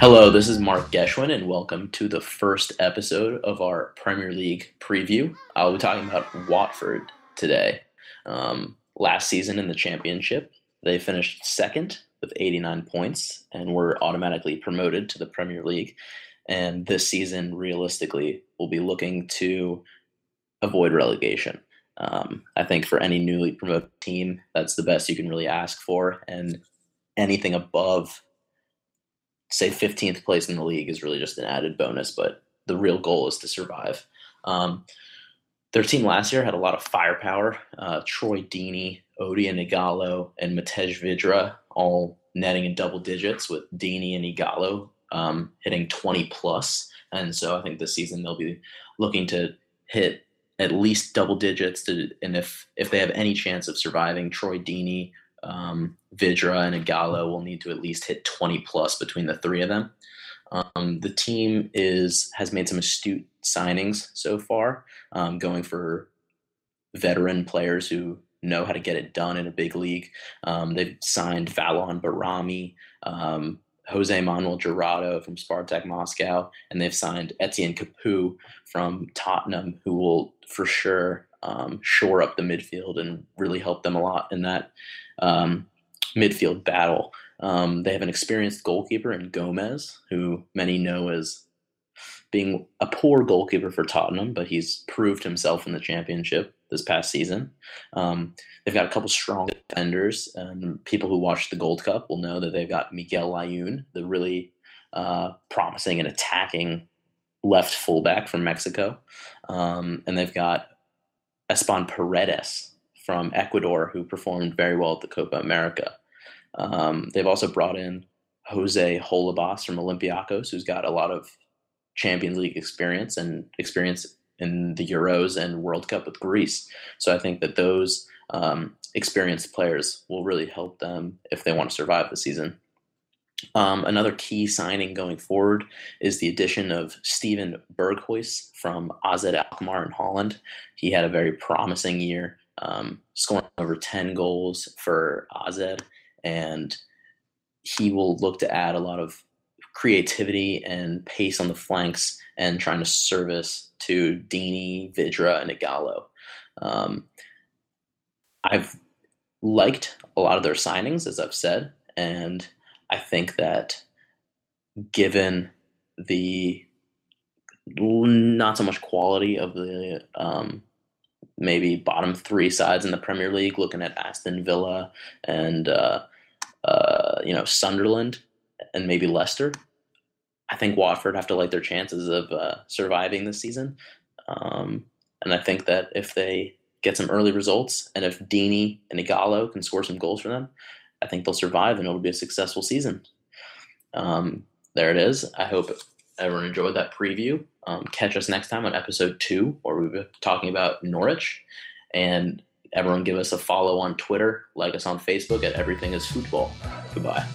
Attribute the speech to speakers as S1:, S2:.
S1: Hello, this is Mark Geshwin, and welcome to the first episode of our Premier League preview. I'll be talking about Watford today. Um, last season in the Championship, they finished second with 89 points and were automatically promoted to the Premier League. And this season, realistically, will be looking to avoid relegation. Um, I think for any newly promoted team, that's the best you can really ask for. And anything above, say, 15th place in the league is really just an added bonus. But the real goal is to survive. Um, their team last year had a lot of firepower. Uh, Troy Deeney, Odion Ighalo, and Matej Vydra all netting in double digits, with Deeney and Ighalo um, hitting 20 plus. And so I think this season they'll be looking to hit at least double digits. To, and if if they have any chance of surviving, Troy Deeney, um, Vydra, and Ighalo will need to at least hit 20 plus between the three of them. Um, the team is has made some astute signings so far, um, going for veteran players who know how to get it done in a big league. Um, they've signed Valon Behrami, um, Jose Manuel Jurado from Spartak Moscow, and they've signed Etienne Capoue from Tottenham, who will for sure um, shore up the midfield and really help them a lot in that um, midfield battle. Um, they have an experienced goalkeeper in Gomes, who many know as being a poor goalkeeper for Tottenham, but he's proved himself in the championship this past season. Um, they've got a couple strong defenders, and people who watch the Gold Cup will know that they've got Miguel Layun, the really uh, promising and attacking left fullback from Mexico, um, and they've got Espan Paredes from Ecuador, who performed very well at the Copa America. Um, they've also brought in Jose Holebas from Olympiacos, who's got a lot of Champions League experience and experience in the Euros and World Cup with Greece. So I think that those um, experienced players will really help them if they want to survive the season. Um, another key signing going forward is the addition of Steven Berghuis from AZ Alkmaar in Holland. He had a very promising year, um, scoring over 10 goals for AZ, and he will look to add a lot of creativity and pace on the flanks and trying to service to Deeney, Vydra, and Ighalo. Um, I've liked a lot of their signings, as I've said, and I think that given the not so much quality of the um, maybe bottom three sides in the Premier League, looking at Aston Villa and uh, uh, you know Sunderland and maybe Leicester, I think Watford have to like their chances of uh, surviving this season. Um, and I think that if they get some early results and if Deeney and Ighalo can score some goals for them, I think they'll survive and it'll be a successful season. Um, there it is. I hope everyone enjoyed that preview. Um, catch us next time on episode two, where we'll be talking about Norwich. And everyone give us a follow on Twitter, like us on Facebook at Everything is Football. Goodbye.